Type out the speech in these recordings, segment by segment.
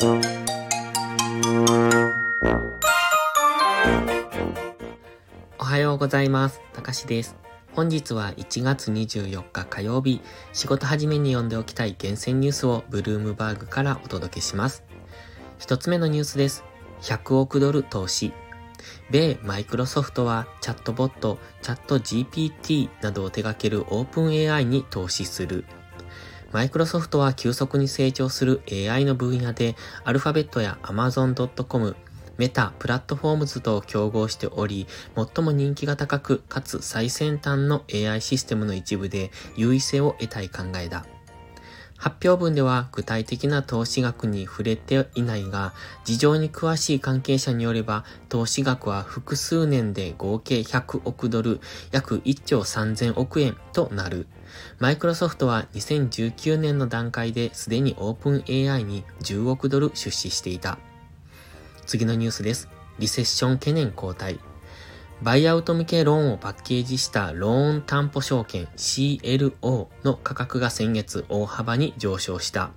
おはようございます。たかしです。本日は1月24日火曜日、仕事始めに読んでおきたい厳選ニュースをブルームバーグからお届けします。一つ目のニュースです。100億ドル投資。米マイクロソフトはチャットボット、チャット GPT などを手掛けるオープン AI に投資する。マイクロソフトは急速に成長する AI の分野で、アルファベットや Amazon.com、メタ、プラットフォームズと競合しており、最も人気が高く、かつ最先端の AI システムの一部で優位性を得たい考えだ。発表文では具体的な投資額に触れていないが、事情に詳しい関係者によれば、投資額は複数年で合計100億ドル、約1兆3000億円となる。マイクロソフトは2019年の段階ですでにオープン AI に10億ドル出資していた。次のニュースです。リセッション懸念後退。バイアウト向けローンをパッケージしたローン担保証券 CLO の価格が先月大幅に上昇した。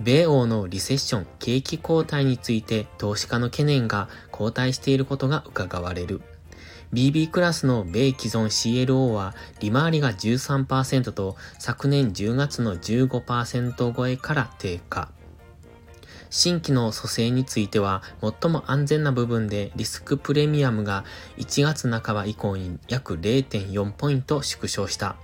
米欧のリセッション、景気後退について投資家の懸念が後退していることが伺われる。BB クラスの米既存 CLO は利回りが13%と昨年10月の15%超えから低下。新規の蘇生については最も安全な部分でリスクプレミアムが1月半ば以降に約0.4ポイント縮小した。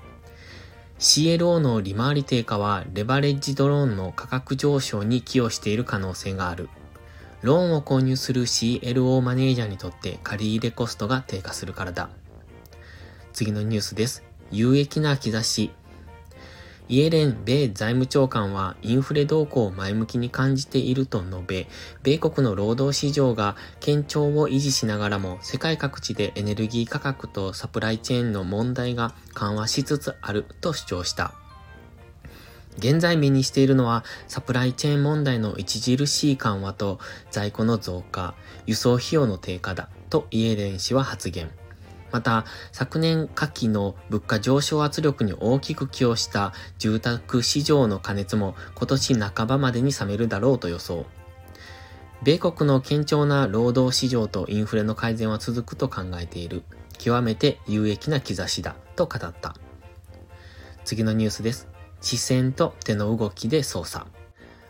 CLO の利回り低下はレバレッジドローンの価格上昇に寄与している可能性がある。ローンを購入する CLO マネージャーにとって借入コストが低下するからだ。次のニュースです。有益な兆し。イエレン米財務長官はインフレ動向を前向きに感じていると述べ、米国の労働市場が堅調を維持しながらも世界各地でエネルギー価格とサプライチェーンの問題が緩和しつつあると主張した。現在目にしているのはサプライチェーン問題の著しい緩和と在庫の増加、輸送費用の低下だとイエレン氏は発言。また、昨年夏季の物価上昇圧力に大きく寄与した住宅市場の加熱も今年半ばまでに冷めるだろうと予想。米国の堅調な労働市場とインフレの改善は続くと考えている。極めて有益な兆しだと語った。次のニュースです。視線と手の動きで操作。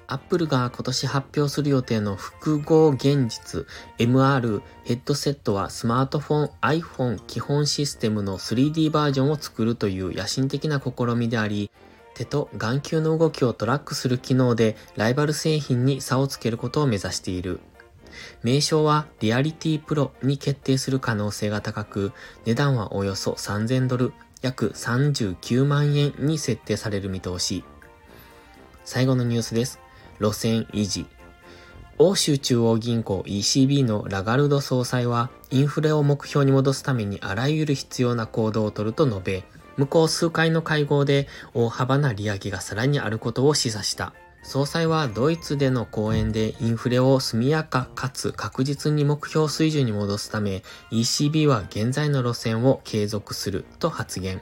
アップルが今年発表する予定の複合現実 MR ヘッドセットはスマートフォン iPhone 基本システムの 3D バージョンを作るという野心的な試みであり、手と眼球の動きをトラックする機能でライバル製品に差をつけることを目指している。名称はリアリティプロに決定する可能性が高く、値段はおよそ3000ドル、約39万円に設定される見通し。最後のニュースです。路線維持。欧州中央銀行 ECB のラガルド総裁は、インフレを目標に戻すためにあらゆる必要な行動をとると述べ、向こう数回の会合で大幅な利上げがさらにあることを示唆した。総裁はドイツでの講演でインフレを速やかかつ確実に目標水準に戻すため ECB は現在の路線を継続すると発言。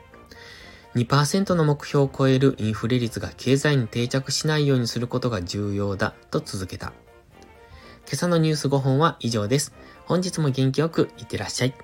2%の目標を超えるインフレ率が経済に定着しないようにすることが重要だと続けた。今朝のニュース5本は以上です。本日も元気よくいってらっしゃい。